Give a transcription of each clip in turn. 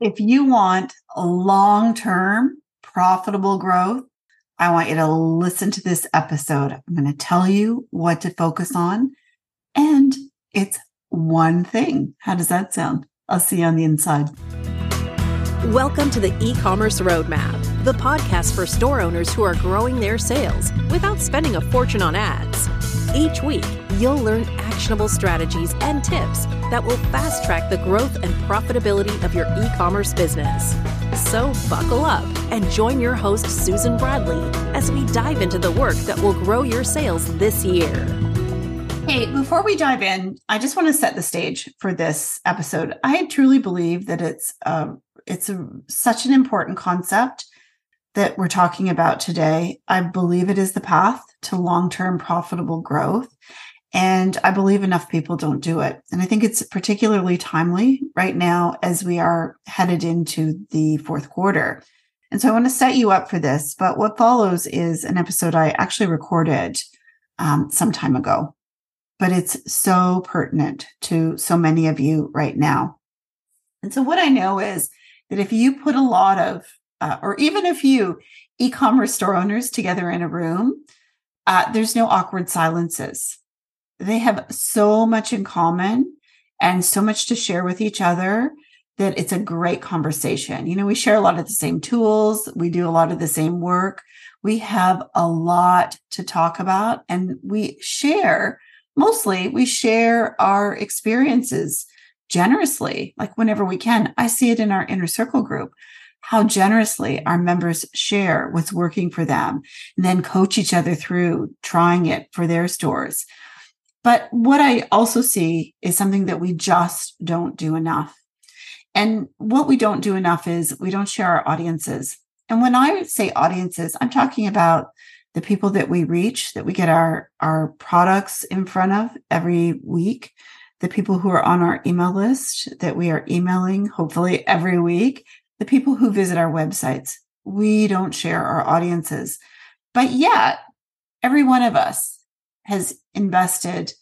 If you want long term profitable growth, I want you to listen to this episode. I'm going to tell you what to focus on, and it's one thing. How does that sound? I'll see you on the inside. Welcome to the e commerce roadmap, the podcast for store owners who are growing their sales without spending a fortune on ads. Each week, you'll learn actionable strategies and tips that will fast track the growth and profitability of your e commerce business. So, buckle up and join your host, Susan Bradley, as we dive into the work that will grow your sales this year. Hey, before we dive in, I just want to set the stage for this episode. I truly believe that it's uh, it's a, such an important concept that we're talking about today. I believe it is the path to long term profitable growth. And I believe enough people don't do it. And I think it's particularly timely right now as we are headed into the fourth quarter. And so I want to set you up for this. But what follows is an episode I actually recorded um, some time ago, but it's so pertinent to so many of you right now. And so what I know is that if you put a lot of uh, or even a few e-commerce store owners together in a room, uh, there's no awkward silences. They have so much in common and so much to share with each other that it's a great conversation. You know, we share a lot of the same tools, we do a lot of the same work. We have a lot to talk about and we share mostly we share our experiences generously like whenever we can. I see it in our inner circle group how generously our members share what's working for them and then coach each other through trying it for their stores. But what I also see is something that we just don't do enough. And what we don't do enough is we don't share our audiences. And when I say audiences, I'm talking about the people that we reach, that we get our, our products in front of every week, the people who are on our email list that we are emailing, hopefully every week, the people who visit our websites. We don't share our audiences. But yet, every one of us has invested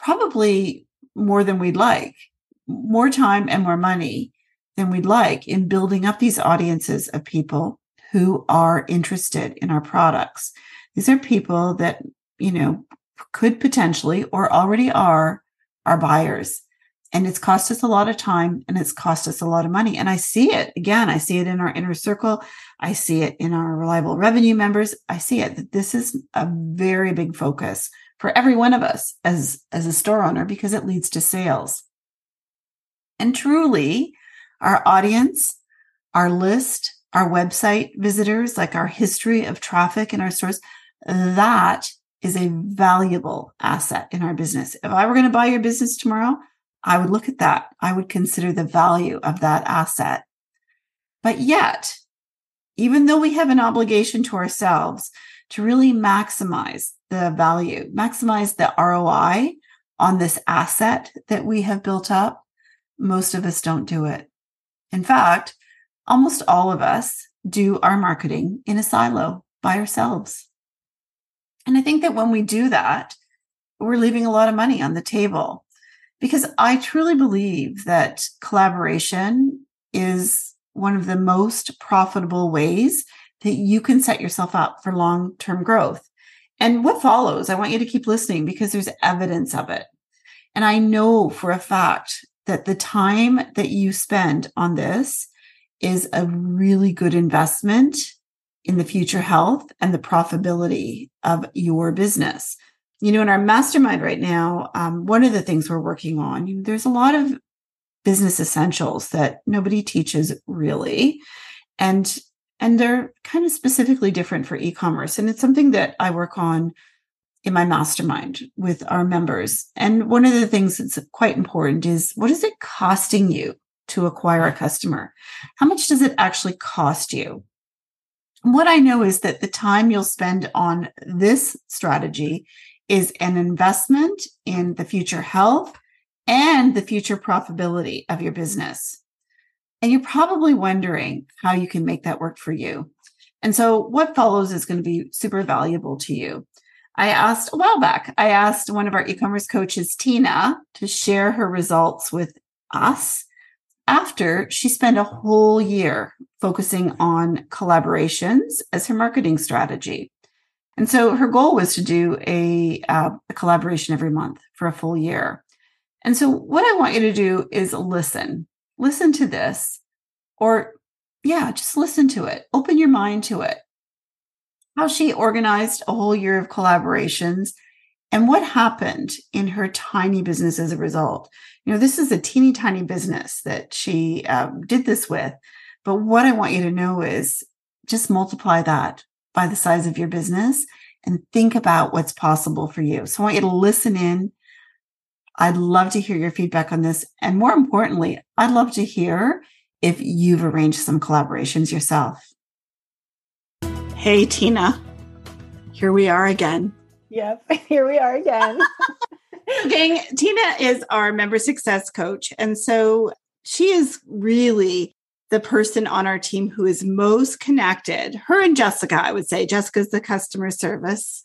probably more than we'd like, more time and more money than we'd like in building up these audiences of people who are interested in our products. These are people that, you know, could potentially or already are our buyers. And it's cost us a lot of time and it's cost us a lot of money. And I see it again. I see it in our inner circle. I see it in our reliable revenue members. I see it that this is a very big focus for every one of us as, as a store owner because it leads to sales. And truly, our audience, our list, our website visitors, like our history of traffic in our stores, that is a valuable asset in our business. If I were going to buy your business tomorrow, I would look at that. I would consider the value of that asset. But yet, even though we have an obligation to ourselves to really maximize the value, maximize the ROI on this asset that we have built up, most of us don't do it. In fact, almost all of us do our marketing in a silo by ourselves. And I think that when we do that, we're leaving a lot of money on the table because I truly believe that collaboration is one of the most profitable ways that you can set yourself up for long term growth. And what follows, I want you to keep listening because there's evidence of it. And I know for a fact that the time that you spend on this is a really good investment in the future health and the profitability of your business you know, in our mastermind right now, um, one of the things we're working on, there's a lot of business essentials that nobody teaches really. And and they're kind of specifically different for e-commerce. And it's something that I work on in my mastermind with our members. And one of the things that's quite important is what is it costing you to acquire a customer? How much does it actually cost you? what I know is that the time you'll spend on this strategy is an investment in the future health and the future profitability of your business. And you're probably wondering how you can make that work for you. And so what follows is going to be super valuable to you. I asked a while back, I asked one of our e commerce coaches, Tina, to share her results with us after she spent a whole year focusing on collaborations as her marketing strategy. And so her goal was to do a, uh, a collaboration every month for a full year. And so what I want you to do is listen, listen to this, or yeah, just listen to it, open your mind to it. How she organized a whole year of collaborations and what happened in her tiny business as a result. You know, this is a teeny tiny business that she um, did this with. But what I want you to know is just multiply that by the size of your business and think about what's possible for you. So I want you to listen in. I'd love to hear your feedback on this. And more importantly, I'd love to hear if you've arranged some collaborations yourself. Hey, Tina. Here we are again. Yep, here we are again. Gang, Tina is our member success coach. And so she is really the person on our team who is most connected, her and Jessica, I would say. Jessica's the customer service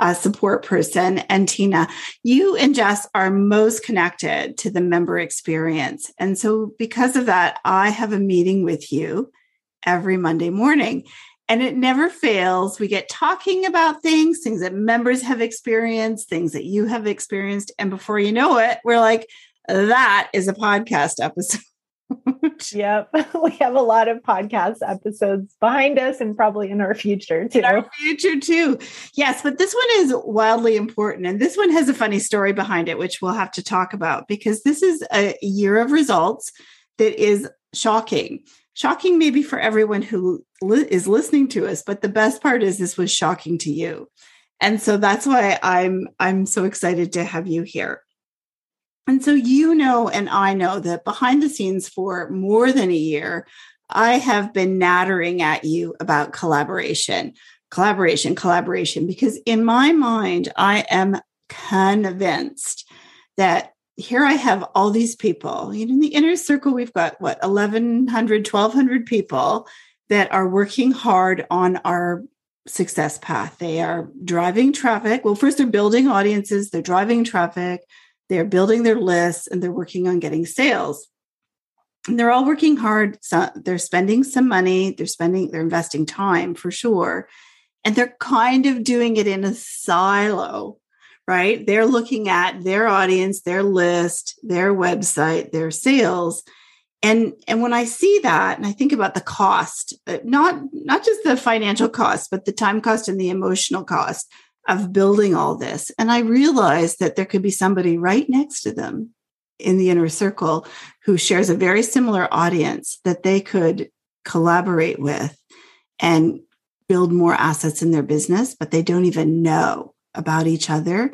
uh, support person, and Tina, you and Jess are most connected to the member experience. And so, because of that, I have a meeting with you every Monday morning. And it never fails. We get talking about things, things that members have experienced, things that you have experienced. And before you know it, we're like, that is a podcast episode. yep. We have a lot of podcast episodes behind us and probably in our future too. In our future too. Yes, but this one is wildly important. And this one has a funny story behind it, which we'll have to talk about because this is a year of results that is shocking. Shocking maybe for everyone who li- is listening to us, but the best part is this was shocking to you. And so that's why I'm I'm so excited to have you here. And so you know, and I know that behind the scenes for more than a year, I have been nattering at you about collaboration, collaboration, collaboration, because in my mind, I am convinced that here I have all these people. You know, in the inner circle, we've got what, 1,100, 1,200 people that are working hard on our success path. They are driving traffic. Well, first, they're building audiences, they're driving traffic, they're building their lists and they're working on getting sales. And they're all working hard. So they're spending some money, they're spending, they're investing time for sure. And they're kind of doing it in a silo, right? They're looking at their audience, their list, their website, their sales. And, and when I see that and I think about the cost, uh, not, not just the financial cost, but the time cost and the emotional cost of building all this. And I realized that there could be somebody right next to them in the inner circle who shares a very similar audience that they could collaborate with and build more assets in their business, but they don't even know about each other.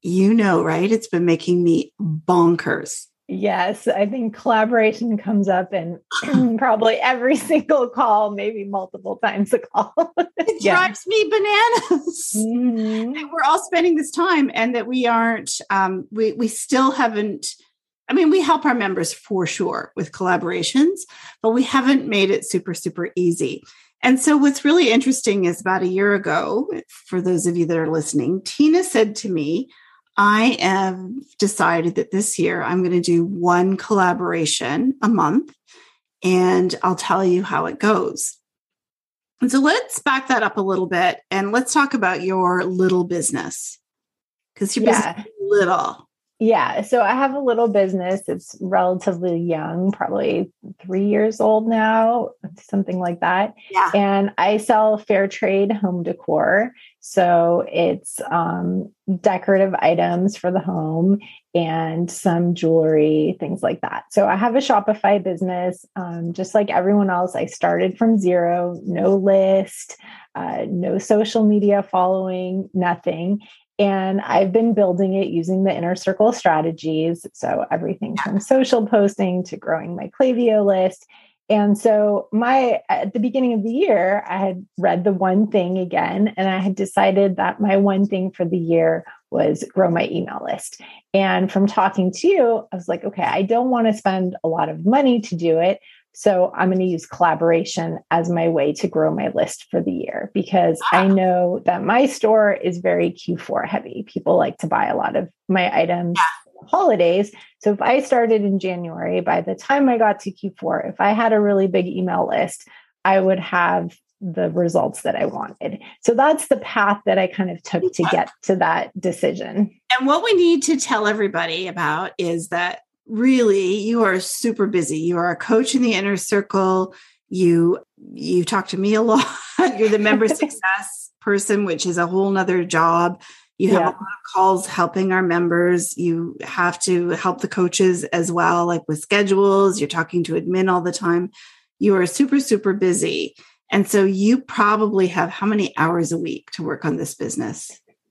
You know, right? It's been making me bonkers Yes, I think collaboration comes up in probably every single call, maybe multiple times a call. it yeah. drives me bananas. Mm-hmm. we're all spending this time and that we aren't, um, we, we still haven't, I mean, we help our members for sure with collaborations, but we haven't made it super, super easy. And so, what's really interesting is about a year ago, for those of you that are listening, Tina said to me, I have decided that this year I'm going to do one collaboration a month and I'll tell you how it goes. And so let's back that up a little bit and let's talk about your little business because your yeah. business little. Yeah. So I have a little business. It's relatively young, probably three years old now, something like that. Yeah. And I sell fair trade home decor. So it's um, decorative items for the home and some jewelry, things like that. So I have a Shopify business. Um, just like everyone else, I started from zero, no list, uh, no social media following, nothing. And I've been building it using the inner circle strategies. So everything from social posting to growing my Klaviyo list. And so my at the beginning of the year, I had read the one thing again, and I had decided that my one thing for the year was grow my email list. And from talking to you, I was like, okay, I don't want to spend a lot of money to do it. So I'm going to use collaboration as my way to grow my list for the year because I ah. know that my store is very Q4 heavy. People like to buy a lot of my items holidays. So if I started in January, by the time I got to Q4, if I had a really big email list, I would have the results that I wanted. So that's the path that I kind of took to get to that decision. And what we need to tell everybody about is that really you are super busy. You are a coach in the inner circle. You you talk to me a lot. You're the member success person, which is a whole nother job. You have yeah. a lot of calls helping our members. You have to help the coaches as well, like with schedules. You're talking to admin all the time. You are super, super busy. And so you probably have how many hours a week to work on this business?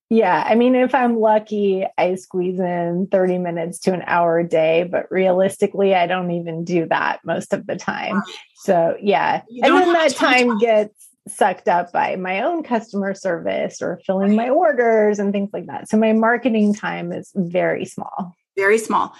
Yeah. I mean, if I'm lucky, I squeeze in 30 minutes to an hour a day, but realistically, I don't even do that most of the time. So, yeah. And then that time gets sucked up by my own customer service or filling my orders and things like that. So my marketing time is very small. Very small.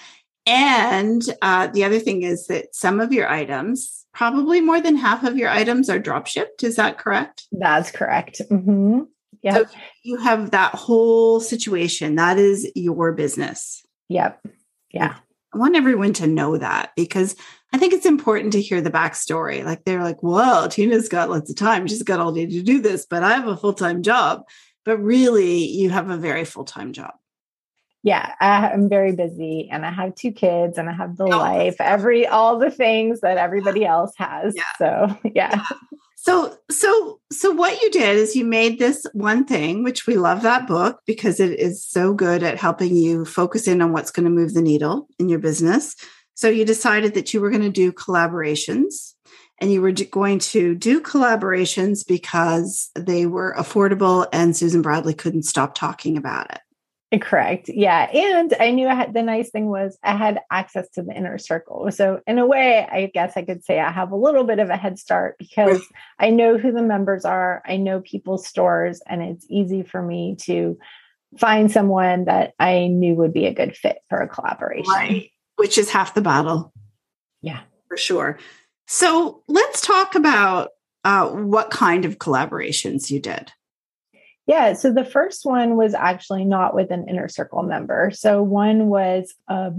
And uh, the other thing is that some of your items, probably more than half of your items, are drop shipped. Is that correct? That's correct. Mm-hmm. Yeah. So you have that whole situation. That is your business. Yep. Yeah. I want everyone to know that because I think it's important to hear the backstory. Like they're like, "Well, Tina's got lots of time. She's got all day to do this, but I have a full time job. But really, you have a very full time job. Yeah, I'm very busy and I have two kids and I have the oh, life, every, all the things that everybody else has. Yeah. So, yeah. yeah. So, so, so what you did is you made this one thing, which we love that book because it is so good at helping you focus in on what's going to move the needle in your business so you decided that you were going to do collaborations and you were going to do collaborations because they were affordable and Susan Bradley couldn't stop talking about it. Correct. Yeah. And I knew I had the nice thing was I had access to the inner circle. So, in a way, I guess I could say I have a little bit of a head start because I know who the members are, I know people's stores, and it's easy for me to find someone that I knew would be a good fit for a collaboration. Right which is half the battle. Yeah, for sure. So let's talk about uh, what kind of collaborations you did. Yeah, so the first one was actually not with an inner circle member. So one was a,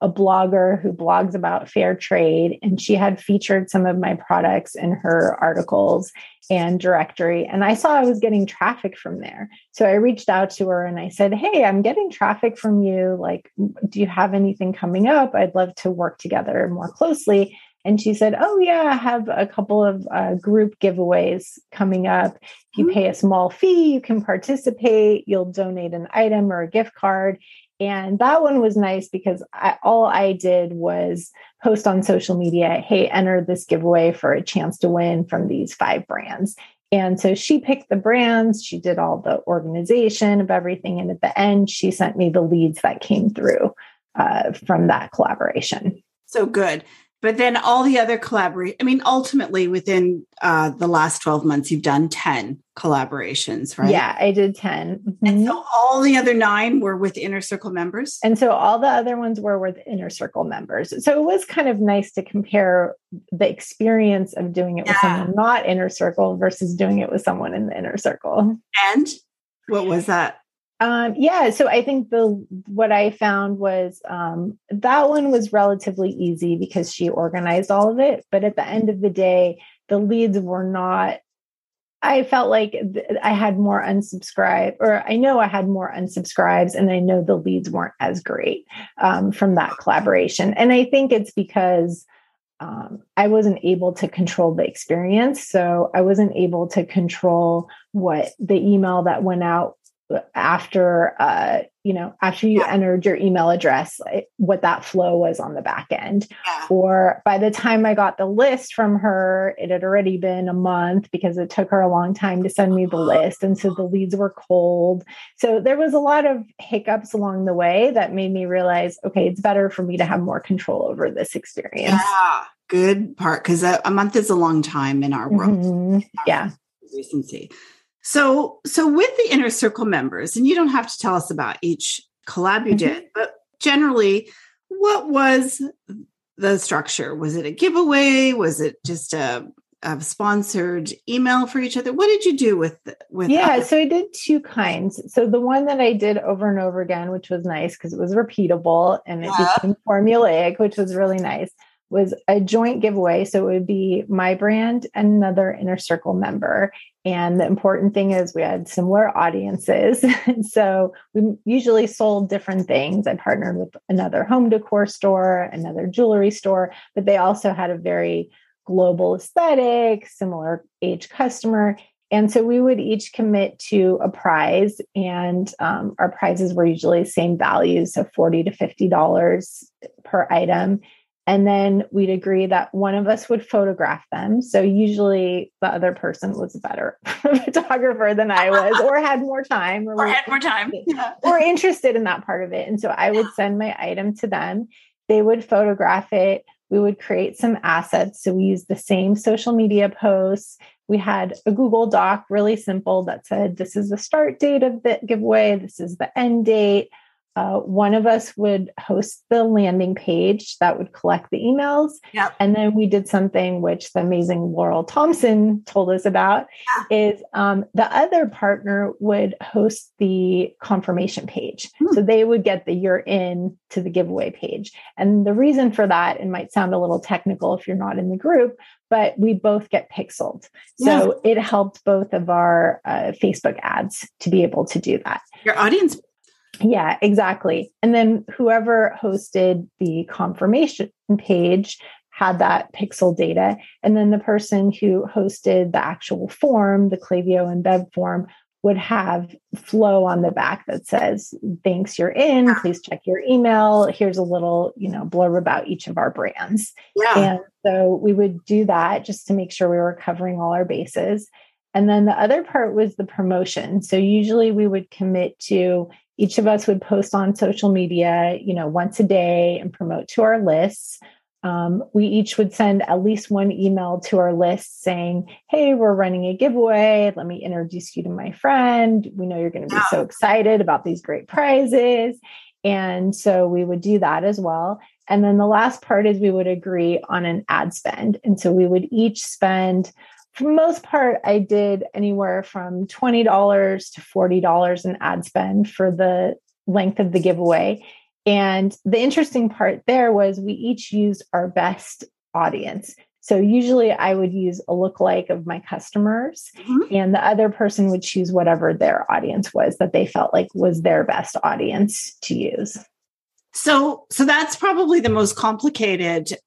a blogger who blogs about fair trade, and she had featured some of my products in her articles and directory. And I saw I was getting traffic from there. So I reached out to her and I said, Hey, I'm getting traffic from you. Like, do you have anything coming up? I'd love to work together more closely. And she said, Oh, yeah, I have a couple of uh, group giveaways coming up. If you mm-hmm. pay a small fee, you can participate. You'll donate an item or a gift card. And that one was nice because I, all I did was post on social media, hey, enter this giveaway for a chance to win from these five brands. And so she picked the brands, she did all the organization of everything. And at the end, she sent me the leads that came through uh, from that collaboration. So good but then all the other collaborate i mean ultimately within uh, the last 12 months you've done 10 collaborations right? Yeah i did 10 mm-hmm. and so all the other nine were with inner circle members? And so all the other ones were with inner circle members. So it was kind of nice to compare the experience of doing it with yeah. someone not inner circle versus doing it with someone in the inner circle. And what was that um, yeah, so I think the what I found was um, that one was relatively easy because she organized all of it. But at the end of the day, the leads were not. I felt like th- I had more unsubscribe, or I know I had more unsubscribes, and I know the leads weren't as great um, from that collaboration. And I think it's because um, I wasn't able to control the experience. So I wasn't able to control what the email that went out after uh, you know after you yeah. entered your email address what that flow was on the back end. Yeah. or by the time i got the list from her it had already been a month because it took her a long time to send me the list. And so the leads were cold. So there was a lot of hiccups along the way that made me realize okay it's better for me to have more control over this experience. Yeah. Good part because a, a, month is a long time in our world. Mm-hmm. yeah. Recency so, so with the inner circle members, and you don't have to tell us about each collab you mm-hmm. did, but generally, what was the structure? Was it a giveaway? Was it just a a sponsored email for each other? What did you do with with? Yeah, so I did two kinds. So the one that I did over and over again, which was nice because it was repeatable and it yeah. became formulaic, which was really nice, was a joint giveaway. So it would be my brand and another inner circle member. And the important thing is we had similar audiences. so we usually sold different things. I partnered with another home decor store, another jewelry store, but they also had a very global aesthetic, similar age customer. And so we would each commit to a prize, and um, our prizes were usually same values, so forty to fifty dollars per item. And then we'd agree that one of us would photograph them. So usually the other person was a better photographer than I was, or had more time, or, or had more time, yeah. or interested in that part of it. And so I would send my item to them. They would photograph it we would create some assets. So we used the same social media posts. We had a Google Doc, really simple, that said, this is the start date of the giveaway, this is the end date. Uh, one of us would host the landing page that would collect the emails. Yep. And then we did something which the amazing Laurel Thompson told us about yeah. is um, the other partner would host the confirmation page. Hmm. So they would get the you're in to the giveaway page. And the reason for that, it might sound a little technical if you're not in the group, but we both get pixeled. So yeah. it helped both of our uh, Facebook ads to be able to do that. Your audience yeah, exactly. And then whoever hosted the confirmation page had that pixel data. And then the person who hosted the actual form, the Klaviyo embed form, would have flow on the back that says, thanks, you're in. Please check your email. Here's a little, you know, blurb about each of our brands. Yeah. And so we would do that just to make sure we were covering all our bases. And then the other part was the promotion. So usually we would commit to each of us would post on social media, you know, once a day and promote to our lists. Um, we each would send at least one email to our list saying, Hey, we're running a giveaway. Let me introduce you to my friend. We know you're going to be so excited about these great prizes. And so we would do that as well. And then the last part is we would agree on an ad spend. And so we would each spend for the most part, I did anywhere from $20 to $40 in ad spend for the length of the giveaway. And the interesting part there was we each used our best audience. So usually I would use a lookalike of my customers, mm-hmm. and the other person would choose whatever their audience was that they felt like was their best audience to use. So, so that's probably the most complicated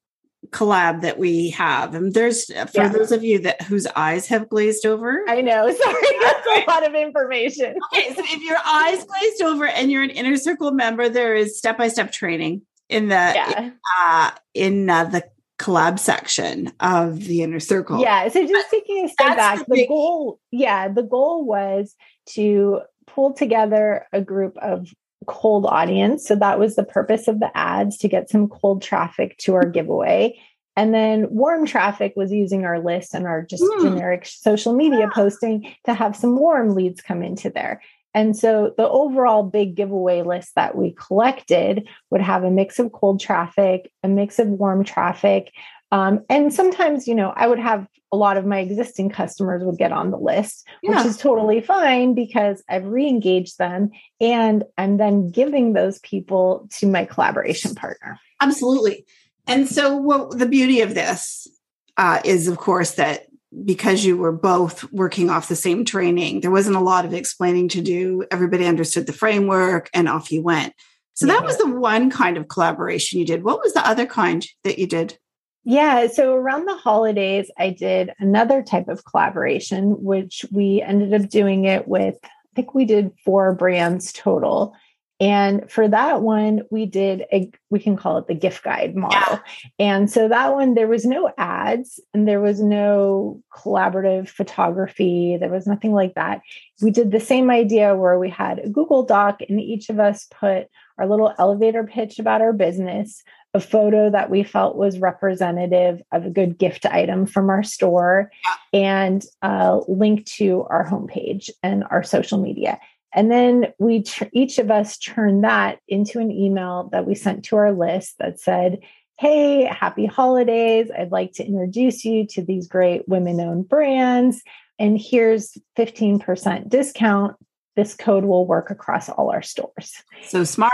collab that we have. And there's for yeah. those of you that whose eyes have glazed over. I know. Sorry, that's a lot of information. Okay, so if your eyes glazed over and you're an inner circle member, there is step by step training in the yeah. uh, in uh, the collab section of the inner circle. Yeah. So just taking a step back, the, the goal, yeah, the goal was to pull together a group of cold audience. So that was the purpose of the ads to get some cold traffic to our giveaway. And then warm traffic was using our list and our just mm. generic social media posting to have some warm leads come into there. And so the overall big giveaway list that we collected would have a mix of cold traffic, a mix of warm traffic, um, and sometimes, you know, I would have a lot of my existing customers would get on the list, yeah. which is totally fine because I've re-engaged them and I'm then giving those people to my collaboration partner. Absolutely. And so what the beauty of this uh, is, of course, that because you were both working off the same training, there wasn't a lot of explaining to do. Everybody understood the framework and off you went. So yeah. that was the one kind of collaboration you did. What was the other kind that you did? Yeah. So around the holidays, I did another type of collaboration, which we ended up doing it with, I think we did four brands total. And for that one, we did a, we can call it the gift guide model. Yeah. And so that one, there was no ads and there was no collaborative photography. There was nothing like that. We did the same idea where we had a Google Doc and each of us put our little elevator pitch about our business, a photo that we felt was representative of a good gift item from our store, and a link to our homepage and our social media. And then we each of us turned that into an email that we sent to our list that said, hey, happy holidays. I'd like to introduce you to these great women owned brands. And here's 15% discount. This code will work across all our stores. So smart.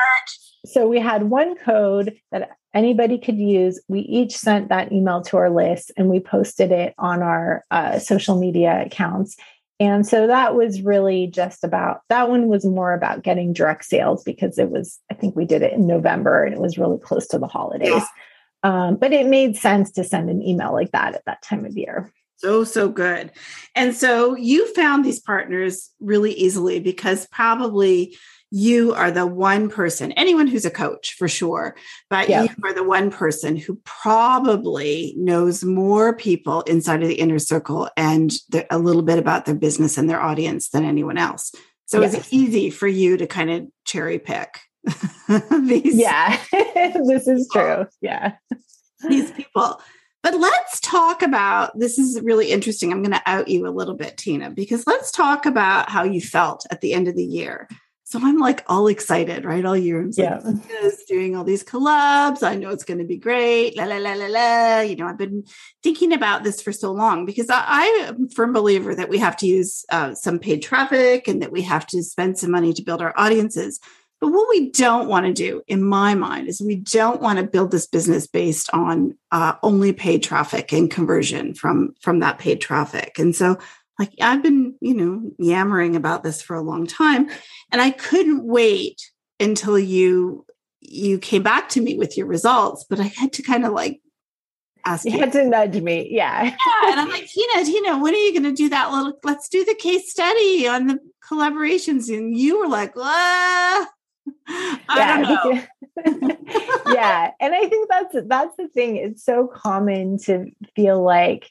So we had one code that anybody could use. We each sent that email to our list and we posted it on our uh, social media accounts. And so that was really just about that one was more about getting direct sales because it was, I think we did it in November and it was really close to the holidays. Yeah. Um, but it made sense to send an email like that at that time of year. So, so good. And so you found these partners really easily because probably you are the one person, anyone who's a coach for sure, but yeah. you are the one person who probably knows more people inside of the inner circle and the, a little bit about their business and their audience than anyone else. So yes. it's easy for you to kind of cherry pick these. Yeah, this is true. Yeah. These people. But let's talk about this is really interesting. I'm going to out you a little bit, Tina, because let's talk about how you felt at the end of the year. So I'm like all excited, right? All year. I'm yeah. like, doing all these collabs. I know it's going to be great. La, la, la, la, la. You know, I've been thinking about this for so long because I, I am a firm believer that we have to use uh, some paid traffic and that we have to spend some money to build our audiences. But what we don't want to do, in my mind, is we don't want to build this business based on uh, only paid traffic and conversion from from that paid traffic. And so like I've been, you know, yammering about this for a long time and I couldn't wait until you you came back to me with your results, but I had to kind of like ask you. You had to nudge me. Yeah. yeah. And I'm like, Tina, Tina, when are you going to do that little, let's do the case study on the collaborations. And you were like, ah, I yeah. yeah. And I think that's, that's the thing. It's so common to feel like,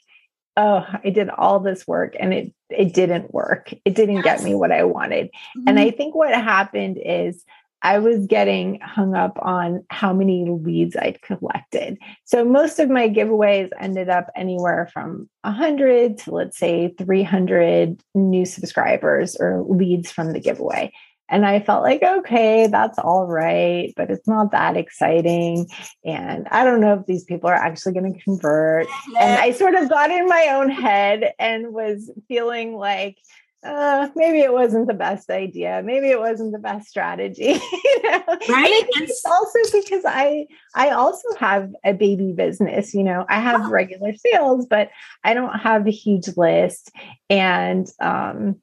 oh, I did all this work and it it didn't work. It didn't yes. get me what I wanted. Mm-hmm. And I think what happened is I was getting hung up on how many leads I'd collected. So most of my giveaways ended up anywhere from 100 to let's say 300 new subscribers or leads from the giveaway. And I felt like, okay, that's all right, but it's not that exciting. And I don't know if these people are actually going to convert. And I sort of got in my own head and was feeling like, uh, maybe it wasn't the best idea. Maybe it wasn't the best strategy. you know? Right. And it's also because I I also have a baby business. You know, I have oh. regular sales, but I don't have a huge list. And um,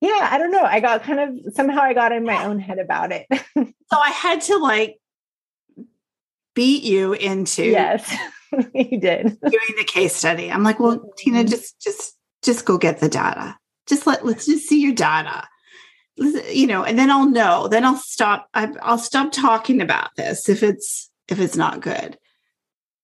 yeah, I don't know. I got kind of somehow I got in my own head about it. so I had to like beat you into yes, you did doing the case study. I'm like, well, Tina, mm-hmm. just just just go get the data. Just let let's just see your data. You know, and then I'll know. Then I'll stop. I'll stop talking about this if it's if it's not good.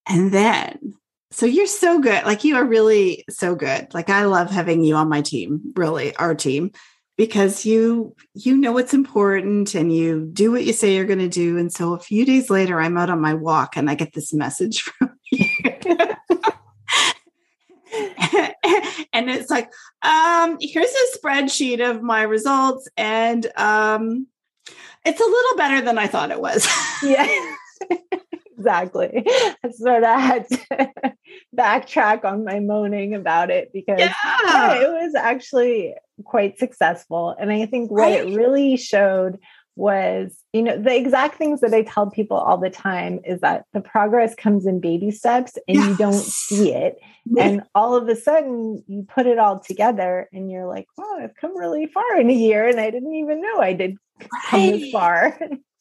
And then so you're so good. Like you are really so good. Like I love having you on my team, really, our team, because you you know what's important and you do what you say you're going to do. And so a few days later I'm out on my walk and I get this message from you. and it's like, um, here's a spreadsheet of my results and um it's a little better than I thought it was. yeah. exactly. I sort of had to backtrack on my moaning about it because yeah. Yeah, it was actually quite successful. And I think what right. it really showed was, you know, the exact things that I tell people all the time is that the progress comes in baby steps and yes. you don't see it. And all of a sudden you put it all together and you're like, wow, I've come really far in a year and I didn't even know I did come right. this far.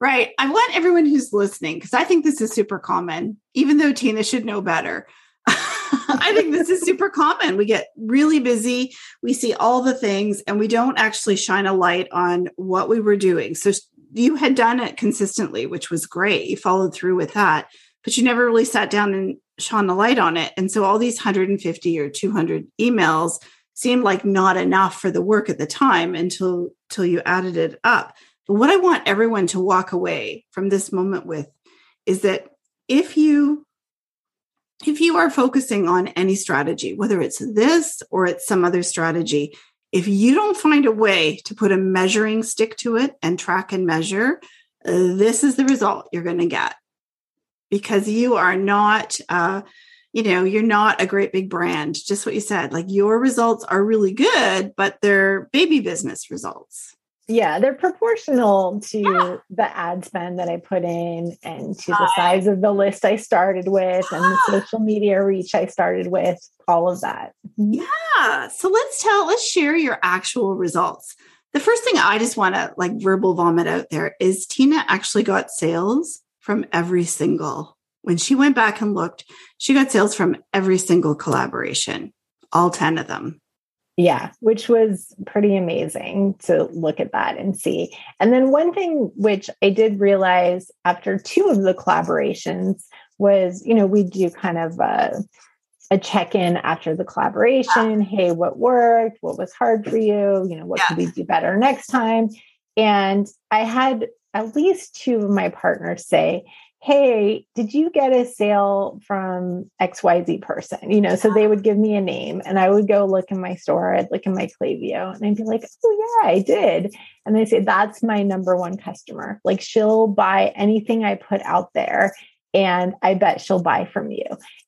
Right. I want everyone who's listening, because I think this is super common, even though Tina should know better. I think this is super common. We get really busy, we see all the things, and we don't actually shine a light on what we were doing. So you had done it consistently, which was great. You followed through with that, but you never really sat down and shone a light on it. And so all these 150 or 200 emails seemed like not enough for the work at the time until, until you added it up. But what I want everyone to walk away from this moment with is that if you if you are focusing on any strategy, whether it's this or it's some other strategy, if you don't find a way to put a measuring stick to it and track and measure, this is the result you're going to get. because you are not uh, you know, you're not a great big brand. Just what you said. Like your results are really good, but they're baby business results. Yeah, they're proportional to yeah. the ad spend that I put in and to the size of the list I started with and the social media reach I started with, all of that. Mm-hmm. Yeah. So let's tell, let's share your actual results. The first thing I just want to like verbal vomit out there is Tina actually got sales from every single when she went back and looked, she got sales from every single collaboration, all 10 of them. Yeah, which was pretty amazing to look at that and see. And then one thing which I did realize after two of the collaborations was, you know, we do kind of a, a check-in after the collaboration. Yeah. Hey, what worked? What was hard for you? You know, what yeah. could we do better next time? And I had at least two of my partners say, hey, did you get a sale from XYZ person? You know, so they would give me a name and I would go look in my store, I'd look in my Klaviyo and I'd be like, oh, yeah, I did. And they say, that's my number one customer. Like she'll buy anything I put out there and I bet she'll buy from you.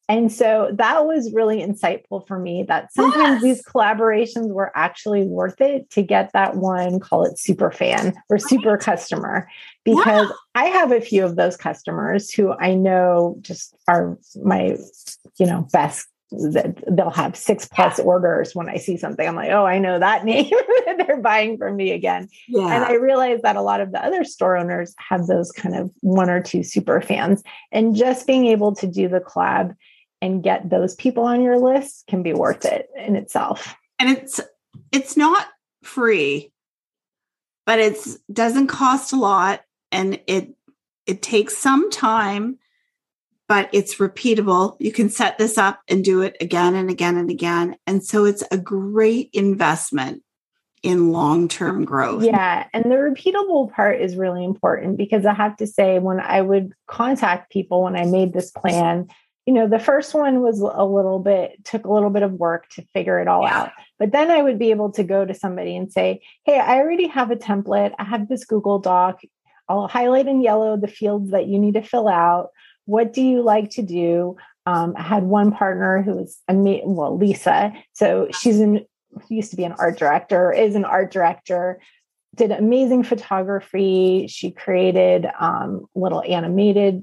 And so that was really insightful for me that sometimes yes. these collaborations were actually worth it to get that one, call it super fan or super right. customer, because yeah. I have a few of those customers who I know just are my, you know, best they'll have six plus orders when I see something. I'm like, oh, I know that name. They're buying from me again. Yeah. And I realize that a lot of the other store owners have those kind of one or two super fans. And just being able to do the collab and get those people on your list can be worth it in itself. And it's it's not free, but it's doesn't cost a lot and it it takes some time but it's repeatable. You can set this up and do it again and again and again. And so it's a great investment in long term growth. Yeah. And the repeatable part is really important because I have to say, when I would contact people when I made this plan, you know, the first one was a little bit, took a little bit of work to figure it all yeah. out. But then I would be able to go to somebody and say, Hey, I already have a template. I have this Google Doc. I'll highlight in yellow the fields that you need to fill out. What do you like to do? Um, I had one partner who was, amazing, well, Lisa. So she's in, used to be an art director, is an art director did amazing photography. She created um, little animated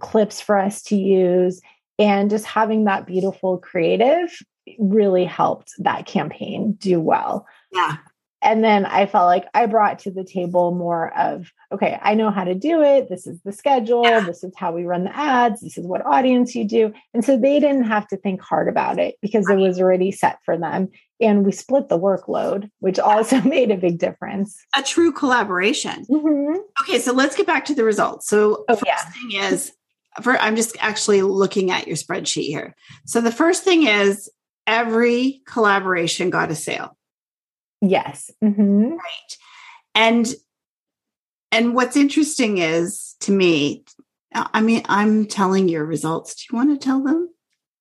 clips for us to use. And just having that beautiful creative really helped that campaign do well. Yeah. And then I felt like I brought to the table more of, okay, I know how to do it. This is the schedule. Yeah. This is how we run the ads. This is what audience you do. And so they didn't have to think hard about it because right. it was already set for them. And we split the workload, which also made a big difference. A true collaboration. Mm-hmm. Okay, so let's get back to the results. So, oh, first yeah. thing is, for, I'm just actually looking at your spreadsheet here. So, the first thing is every collaboration got a sale. Yes. Mm-hmm. Right. And and what's interesting is to me, I mean, I'm telling your results. Do you want to tell them?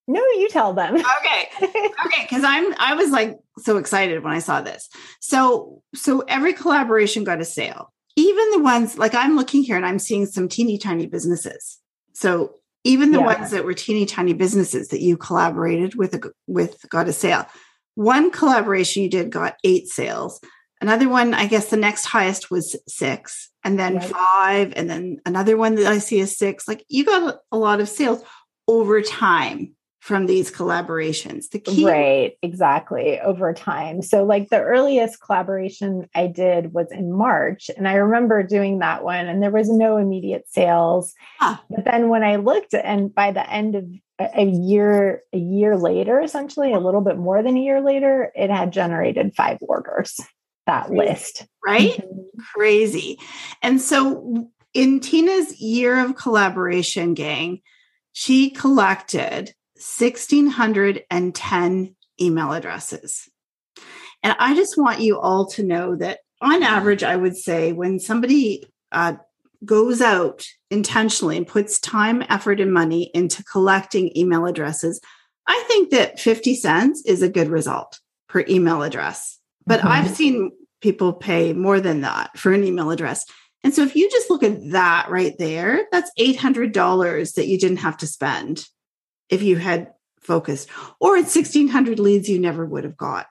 No, you tell them. okay. Okay. Because I'm I was like so excited when I saw this. So so every collaboration got a sale. Even the ones like I'm looking here and I'm seeing some teeny tiny businesses. So even the yeah. ones that were teeny tiny businesses that you collaborated with with got a sale. One collaboration you did got eight sales. Another one, I guess the next highest was six, and then right. five, and then another one that I see is six. Like you got a lot of sales over time from these collaborations. The key Right, exactly, over time. So like the earliest collaboration I did was in March and I remember doing that one and there was no immediate sales. Huh. But then when I looked and by the end of a year a year later essentially a little bit more than a year later it had generated five orders that Crazy. list right mm-hmm. Crazy. And so in Tina's year of collaboration gang she collected 1,610 email addresses. And I just want you all to know that on average, I would say when somebody uh, goes out intentionally and puts time, effort, and money into collecting email addresses, I think that 50 cents is a good result per email address. But mm-hmm. I've seen people pay more than that for an email address. And so if you just look at that right there, that's $800 that you didn't have to spend if you had focused, or it's 1600 leads you never would have got.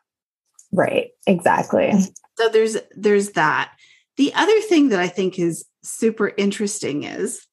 Right, exactly. So there's there's that. The other thing that I think is super interesting is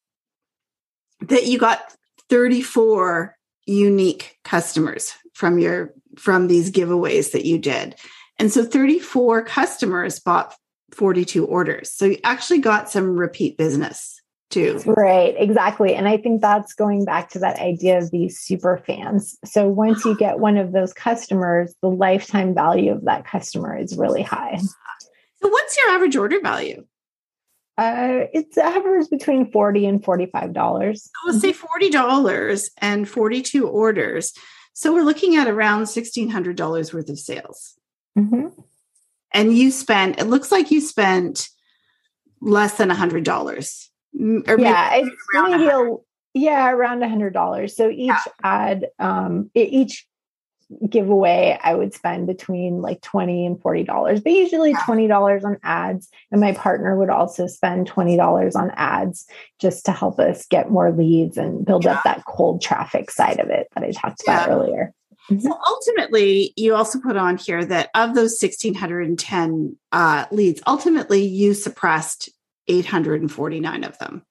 that you got 34 unique customers from your from these giveaways that you did. And so 34 customers bought 42 orders. So you actually got some repeat business too. Right, exactly. And I think that's going back to that idea of these super fans. So once you get one of those customers, the lifetime value of that customer is really high. So what's your average order value? Uh, it's average between 40 and $45. I will say $40 and 42 orders. So we're looking at around $1,600 worth of sales. Mm-hmm. And you spent, it looks like you spent less than $100. Or yeah, maybe, maybe a, yeah, around a hundred dollars. So each yeah. ad, um, each giveaway, I would spend between like twenty and forty dollars, but usually twenty dollars on ads. And my partner would also spend twenty dollars on ads just to help us get more leads and build yeah. up that cold traffic side of it that I talked about earlier. Mm-hmm. So ultimately, you also put on here that of those 1,610 uh, leads, ultimately you suppressed 849 of them.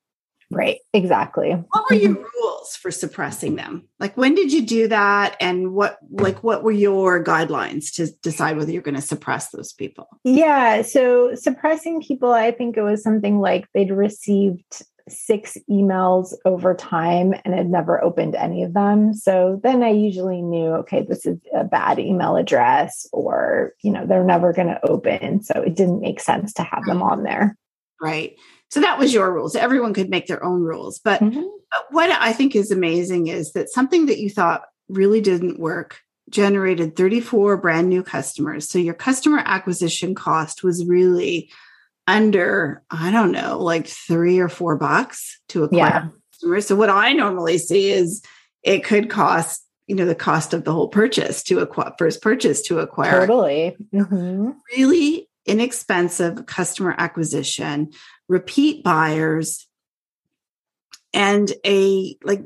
Right, exactly. What were your rules for suppressing them? Like when did you do that and what like what were your guidelines to decide whether you're going to suppress those people? Yeah, so suppressing people I think it was something like they'd received six emails over time and had never opened any of them. So then I usually knew, okay, this is a bad email address or, you know, they're never going to open. So it didn't make sense to have them on there right? So that was your rules. Everyone could make their own rules. But, mm-hmm. what I think is amazing is that something that you thought really didn't work generated 34 brand new customers. So your customer acquisition cost was really under, I don't know, like three or four bucks to acquire yeah. customers. So what I normally see is it could cost, you know, the cost of the whole purchase to acquire first purchase to acquire. Totally. Mm-hmm. Really inexpensive customer acquisition, repeat buyers, and a like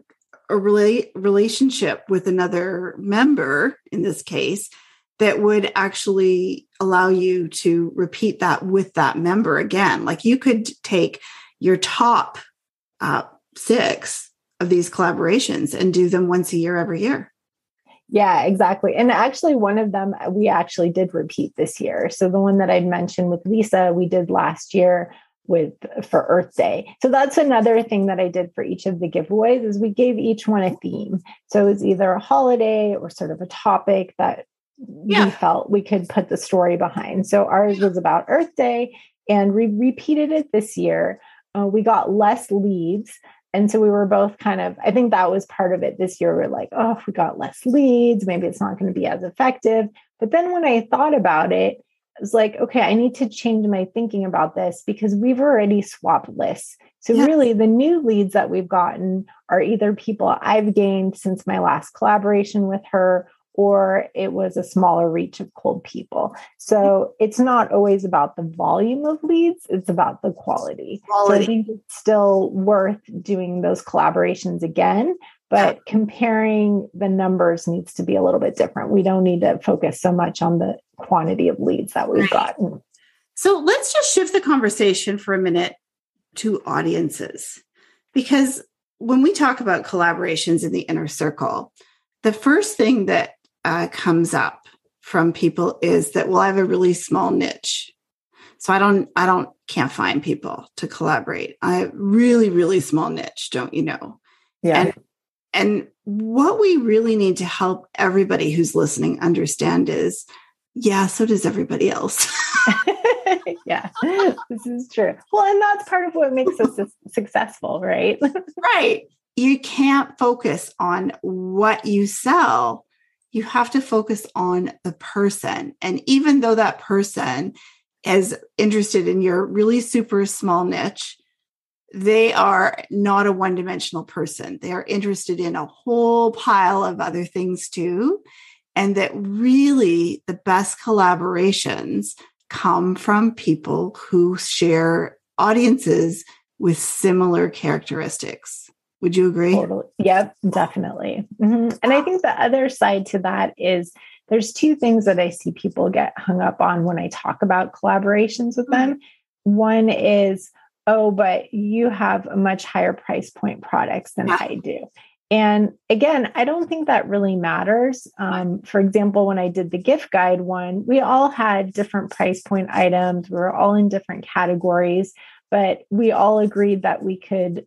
a rela- relationship with another member in this case that would actually allow you to repeat that with that member again. Like you could take your top uh, six of these collaborations and do them once a year every year. Yeah, exactly. And actually, one of them uh, we actually did repeat this year. So the one that I'd mentioned with Lisa, we did last year with for Earth Day. So that's another thing that I did for each of the giveaways is we gave each one a theme. So it was either a holiday or sort of a topic that yeah. we felt we could put the story behind. So ours was about Earth Day, and we repeated it this year. Uh, we got less leads and so we were both kind of, I think that was part of it this year. We're like, oh, if we got less leads, maybe it's not going to be as effective. But then when I thought about it, I was like, okay, I need to change my thinking about this because we've already swapped lists. So, yes. really, the new leads that we've gotten are either people I've gained since my last collaboration with her, or it was a smaller reach of cold people. So it's not always about the volume of leads, it's about the quality. quality. So I think it's still worth doing those collaborations again, but comparing the numbers needs to be a little bit different. We don't need to focus so much on the quantity of leads that we've gotten. So let's just shift the conversation for a minute to audiences. Because when we talk about collaborations in the inner circle, the first thing that uh, comes up from people is that well i have a really small niche. So i don't i don't can't find people to collaborate. I have really really small niche don't you know? Yeah. And and what we really need to help everybody who's listening understand is yeah so does everybody else. Yeah this is true. Well and that's part of what makes us successful right? Right. You can't focus on what you sell you have to focus on the person. And even though that person is interested in your really super small niche, they are not a one dimensional person. They are interested in a whole pile of other things too. And that really the best collaborations come from people who share audiences with similar characteristics. Would you agree? Totally. Yep, definitely. Mm-hmm. And I think the other side to that is there's two things that I see people get hung up on when I talk about collaborations with them. Mm-hmm. One is, oh, but you have a much higher price point products than yeah. I do. And again, I don't think that really matters. Um, for example, when I did the gift guide one, we all had different price point items. We were all in different categories, but we all agreed that we could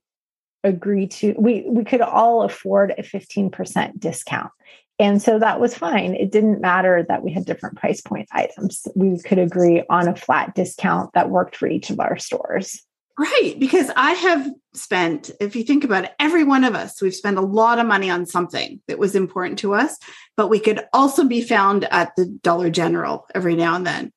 agree to we we could all afford a 15% discount. And so that was fine. It didn't matter that we had different price point items. We could agree on a flat discount that worked for each of our stores. Right. Because I have spent, if you think about it, every one of us, we've spent a lot of money on something that was important to us, but we could also be found at the Dollar General every now and then.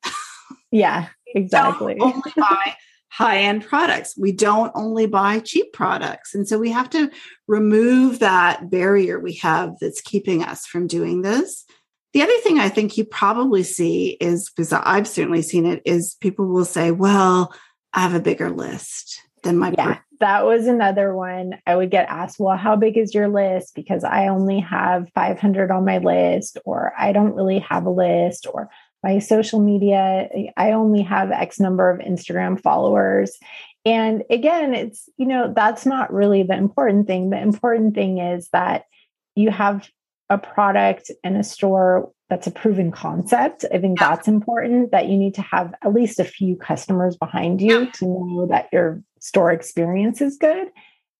Yeah, exactly. only buy high end products. We don't only buy cheap products. And so we have to remove that barrier we have that's keeping us from doing this. The other thing I think you probably see is because I've certainly seen it is people will say, well, I have a bigger list than my yeah, that was another one. I would get asked, well, how big is your list? Because I only have 500 on my list, or I don't really have a list, or my social media, I only have X number of Instagram followers. And again, it's, you know, that's not really the important thing. The important thing is that you have a product and a store that's a proven concept. I think yeah. that's important that you need to have at least a few customers behind you yeah. to know that your store experience is good.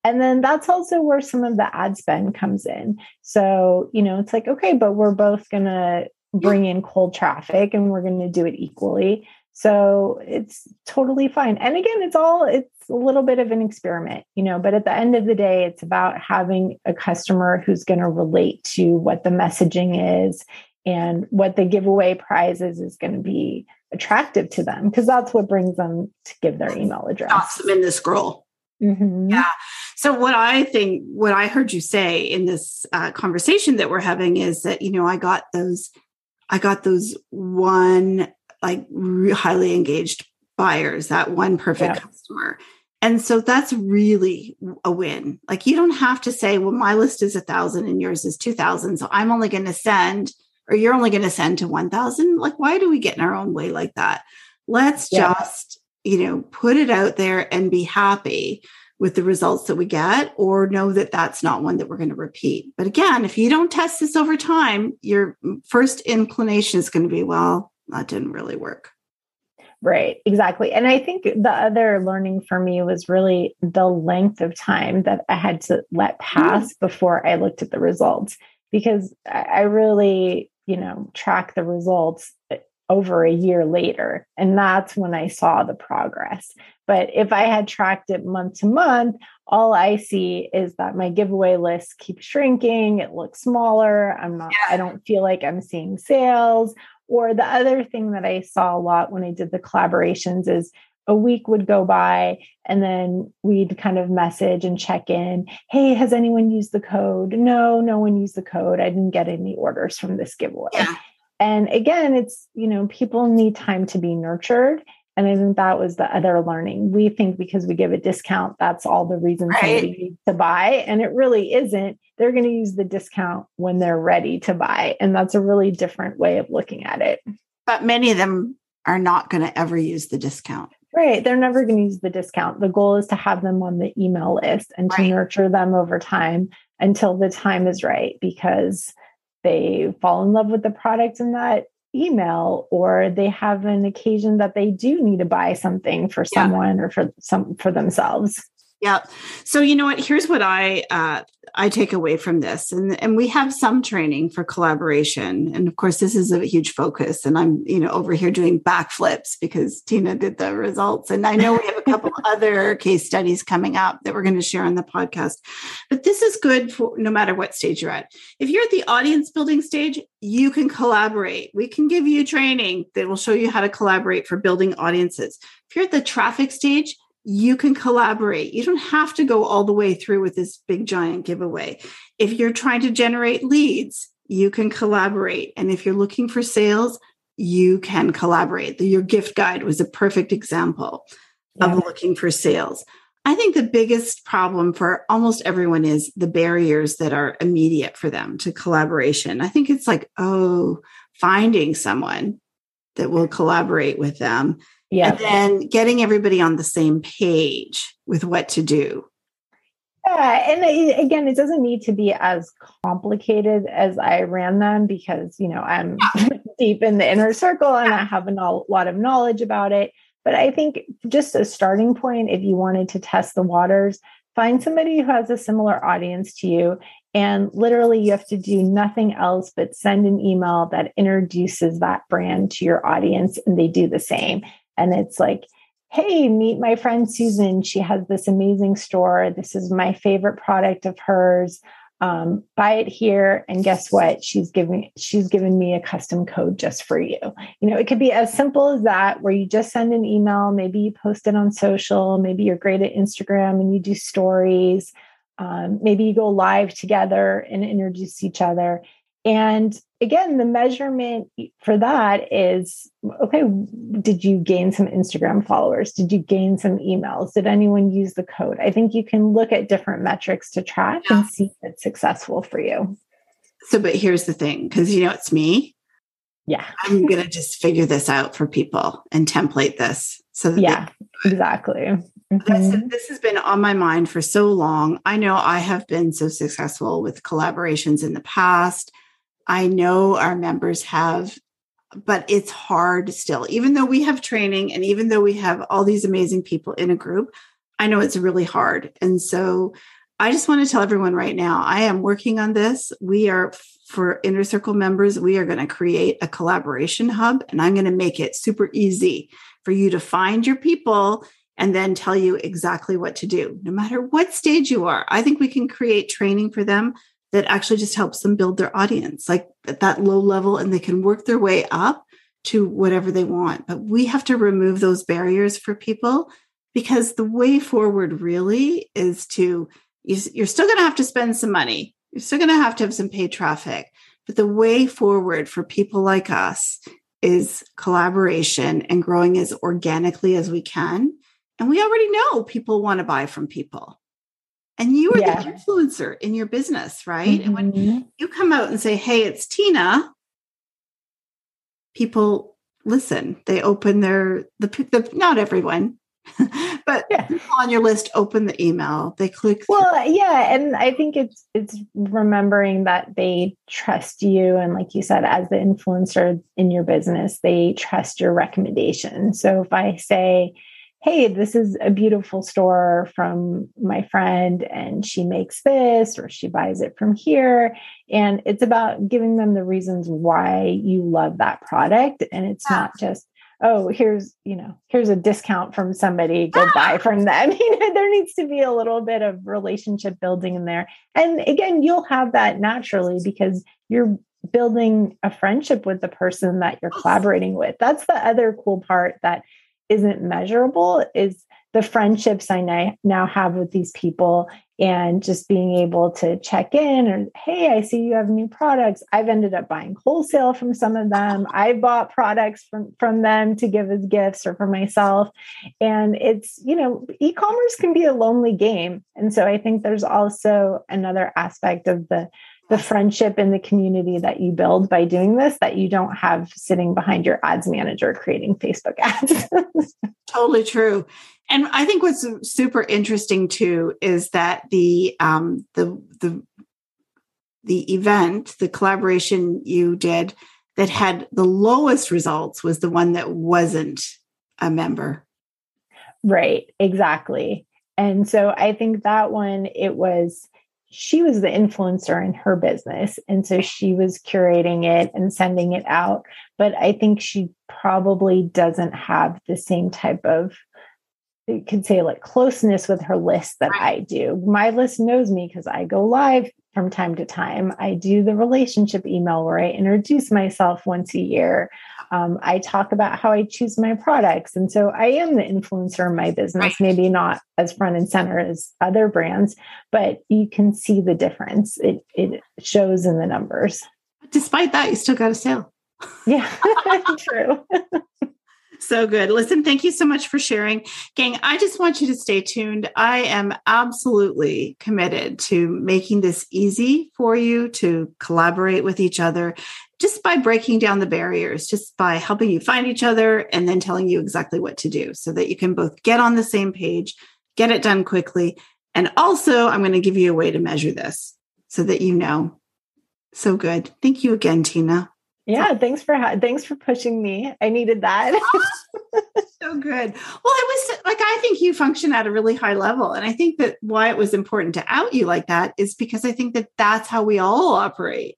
And then that's also where some of the ad spend comes in. So, you know, it's like, okay, but we're both going to bring in cold traffic and we're going to do it equally. So it's totally fine. And again, it's all, it's a little bit of an experiment, you know, but at the end of the day, it's about having a customer who's going to relate to what the messaging is and what the giveaway prizes is going to be attractive to them because that's what brings them to give their email address. Stops them in the scroll. Mm-hmm. Yeah. So what I think, what I heard you say in this uh, conversation that we're having is that you know I got those, I got those one like highly engaged buyers, that one perfect yeah. customer. And so that's really a win. Like you don't have to say, well, my list is a thousand and yours is 2000. So I'm only going to send, or you're only going to send to 1000. Like, why do we get in our own way like that? Let's yeah. just, you know, put it out there and be happy with the results that we get or know that that's not one that we're going to repeat. But again, if you don't test this over time, your first inclination is going to be, well, that didn't really work. Right, exactly. And I think the other learning for me was really the length of time that I had to let pass mm-hmm. before I looked at the results because I really, you know, track the results over a year later. And that's when I saw the progress. But if I had tracked it month to month, all I see is that my giveaway list keeps shrinking. It looks smaller. I'm not, yeah. I don't feel like I'm seeing sales or the other thing that I saw a lot when I did the collaborations is a week would go by and then we'd kind of message and check in hey has anyone used the code no no one used the code i didn't get any orders from this giveaway yeah. And again it's you know people need time to be nurtured and I think that was the other learning. We think because we give a discount, that's all the reason right. needs to buy. And it really isn't. They're going to use the discount when they're ready to buy. And that's a really different way of looking at it. But many of them are not going to ever use the discount. Right. They're never going to use the discount. The goal is to have them on the email list and to right. nurture them over time until the time is right because they fall in love with the product in that email or they have an occasion that they do need to buy something for yeah. someone or for some for themselves yeah. So you know what? Here's what I uh, I take away from this, and and we have some training for collaboration, and of course this is a huge focus. And I'm you know over here doing backflips because Tina did the results, and I know we have a couple other case studies coming up that we're going to share on the podcast. But this is good for no matter what stage you're at. If you're at the audience building stage, you can collaborate. We can give you training that will show you how to collaborate for building audiences. If you're at the traffic stage, you can collaborate. You don't have to go all the way through with this big giant giveaway. If you're trying to generate leads, you can collaborate. And if you're looking for sales, you can collaborate. Your gift guide was a perfect example. yeah. of looking for sales. I think the biggest problem for almost everyone is the barriers that are immediate for them to collaboration. I think it's like, oh, finding someone that will collaborate with them. Yeah. And then getting everybody on the same page with what to do. Yeah, and again, it doesn't need to be as complicated as I ran them because you know I'm yeah. deep in the inner circle and I have a lot of knowledge about it. But I think just a starting point, if you wanted to test the waters, find somebody who has a similar audience to you. And literally, you have to do nothing else but send an email that introduces that brand to your audience, and they do the same. And it's like, hey, meet my friend Susan. She has this amazing store. This is my favorite product of hers. Um, buy it here. And guess what? She's giving she's given me a custom code just for you. You know it could be as simple as that where you just send an email. Maybe you post it on social. Maybe you're great at instagram and you do stories. Um, maybe you go live together and introduce each other. And again, the measurement for that is okay, did you gain some Instagram followers? Did you gain some emails? Did anyone use the code? I think you can look at different metrics to track yeah. and see if it's successful for you. So, but here's the thing because you know, it's me. Yeah. I'm going to just figure this out for people and template this. So, yeah, exactly. Mm-hmm. This has been on my mind for so long. I know I have been so successful with collaborations in the past. I know our members have, but it's hard still. Even though we have training and even though we have all these amazing people in a group, I know it's really hard. And so I just want to tell everyone right now I am working on this. We are, for Inner Circle members, we are going to create a collaboration hub and I'm going to make it super easy for you to find your people and then tell you exactly what to do, no matter what stage you are. I think we can create training for them that actually just helps them build their audience like at that low level and they can work their way up to whatever they want. But we have to remove those barriers for people because the way forward really is to you're still going to have to spend some money. You're still going to have to have some paid traffic. But the way forward for people like us is collaboration and growing as organically as we can. And we already know people want to buy from people and you are yeah. the influencer in your business, right? Mm-hmm. And when mm-hmm. you come out and say, Hey, it's Tina, people listen. They open their, the, the not everyone, but yeah. on your list open the email. They click. Well, yeah. And I think it's, it's remembering that they trust you. And like you said, as the influencer in your business, they trust your recommendation. So if I say, hey, this is a beautiful store from my friend and she makes this or she buys it from here. And it's about giving them the reasons why you love that product. And it's yeah. not just, oh, here's, you know, here's a discount from somebody, go ah! buy from them. You know, there needs to be a little bit of relationship building in there. And again, you'll have that naturally because you're building a friendship with the person that you're collaborating with. That's the other cool part that isn't measurable is the friendships I now have with these people and just being able to check in and hey, I see you have new products. I've ended up buying wholesale from some of them. I bought products from from them to give as gifts or for myself. And it's, you know, e-commerce can be a lonely game. And so I think there's also another aspect of the the friendship and the community that you build by doing this that you don't have sitting behind your ads manager creating Facebook ads. totally true. And I think what's super interesting too is that the um, the the the event, the collaboration you did that had the lowest results was the one that wasn't a member. Right, exactly. And so I think that one it was she was the influencer in her business. And so she was curating it and sending it out. But I think she probably doesn't have the same type of, you could say, like closeness with her list that I do. My list knows me because I go live from time to time. I do the relationship email where I introduce myself once a year. Um, I talk about how I choose my products. And so I am the influencer in my business, right. maybe not as front and center as other brands, but you can see the difference. It, it shows in the numbers. Despite that, you still got a sale. Yeah, true. So good. Listen, thank you so much for sharing. Gang, I just want you to stay tuned. I am absolutely committed to making this easy for you to collaborate with each other just by breaking down the barriers, just by helping you find each other and then telling you exactly what to do so that you can both get on the same page, get it done quickly. And also, I'm going to give you a way to measure this so that you know. So good. Thank you again, Tina. Yeah, thanks for thanks for pushing me. I needed that. so good. Well, I was like I think you function at a really high level and I think that why it was important to out you like that is because I think that that's how we all operate.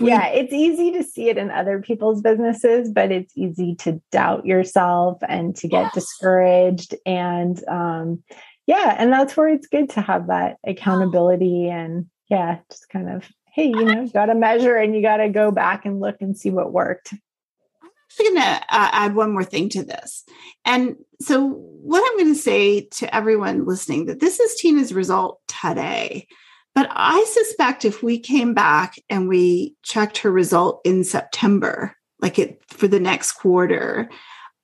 We, yeah, it's easy to see it in other people's businesses, but it's easy to doubt yourself and to get yes. discouraged and um yeah, and that's where it's good to have that accountability and yeah, just kind of hey, you know, you got to measure and you got to go back and look and see what worked. I'm actually going to uh, add one more thing to this. And so, what I'm going to say to everyone listening that this is Tina's result today. But I suspect if we came back and we checked her result in September, like it for the next quarter,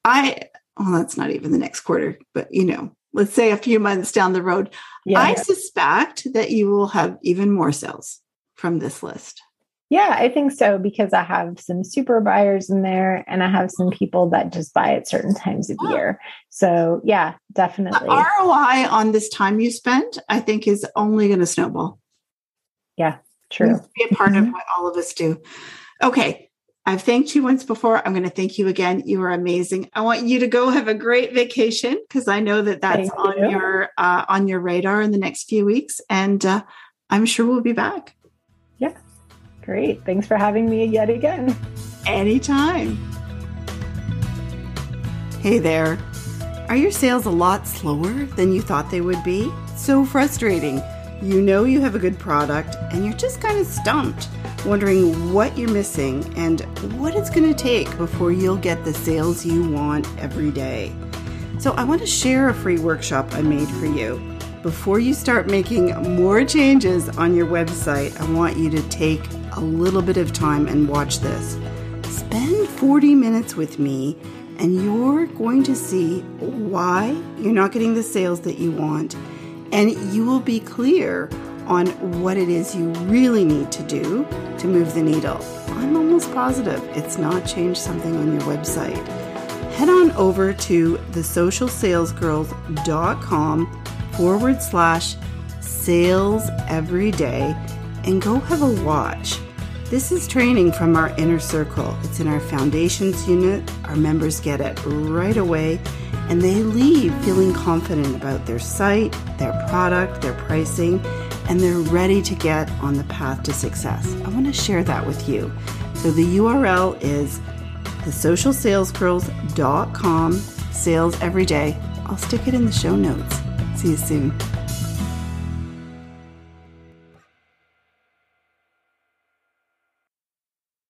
I, well, that's not even the next quarter, but you know, let's say a few months down the road, yeah, I suspect that you will have even more sales from this list? Yeah, I think so because I have some super buyers in there and I have some people that just buy at certain times of year. So, yeah, definitely. The ROI on this time you spent, I think, is only going to snowball. Yeah, true. Be a part mm-hmm. of what all of us do. Okay. I've thanked you once before. I'm going to thank you again. You are amazing. I want you to go have a great vacation because I know that that's thank on you. your uh, on your radar in the next few weeks, and uh, I'm sure we'll be back. Yeah. Great. Thanks for having me yet again. Anytime. Hey there. Are your sales a lot slower than you thought they would be? So frustrating. You know you have a good product and you're just kind of stumped, wondering what you're missing and what it's going to take before you'll get the sales you want every day. So, I want to share a free workshop I made for you. Before you start making more changes on your website, I want you to take a little bit of time and watch this. Spend 40 minutes with me, and you're going to see why you're not getting the sales that you want, and you will be clear on what it is you really need to do to move the needle. I'm almost positive it's not changed something on your website. Head on over to thesocialsalesgirls.com forward slash sales every day and go have a watch. This is training from our inner circle. It's in our foundations unit. Our members get it right away and they leave feeling confident about their site, their product, their pricing, and they're ready to get on the path to success. I want to share that with you. So the URL is thesocialsalesgirls.com sales every day. I'll stick it in the show notes. See you soon.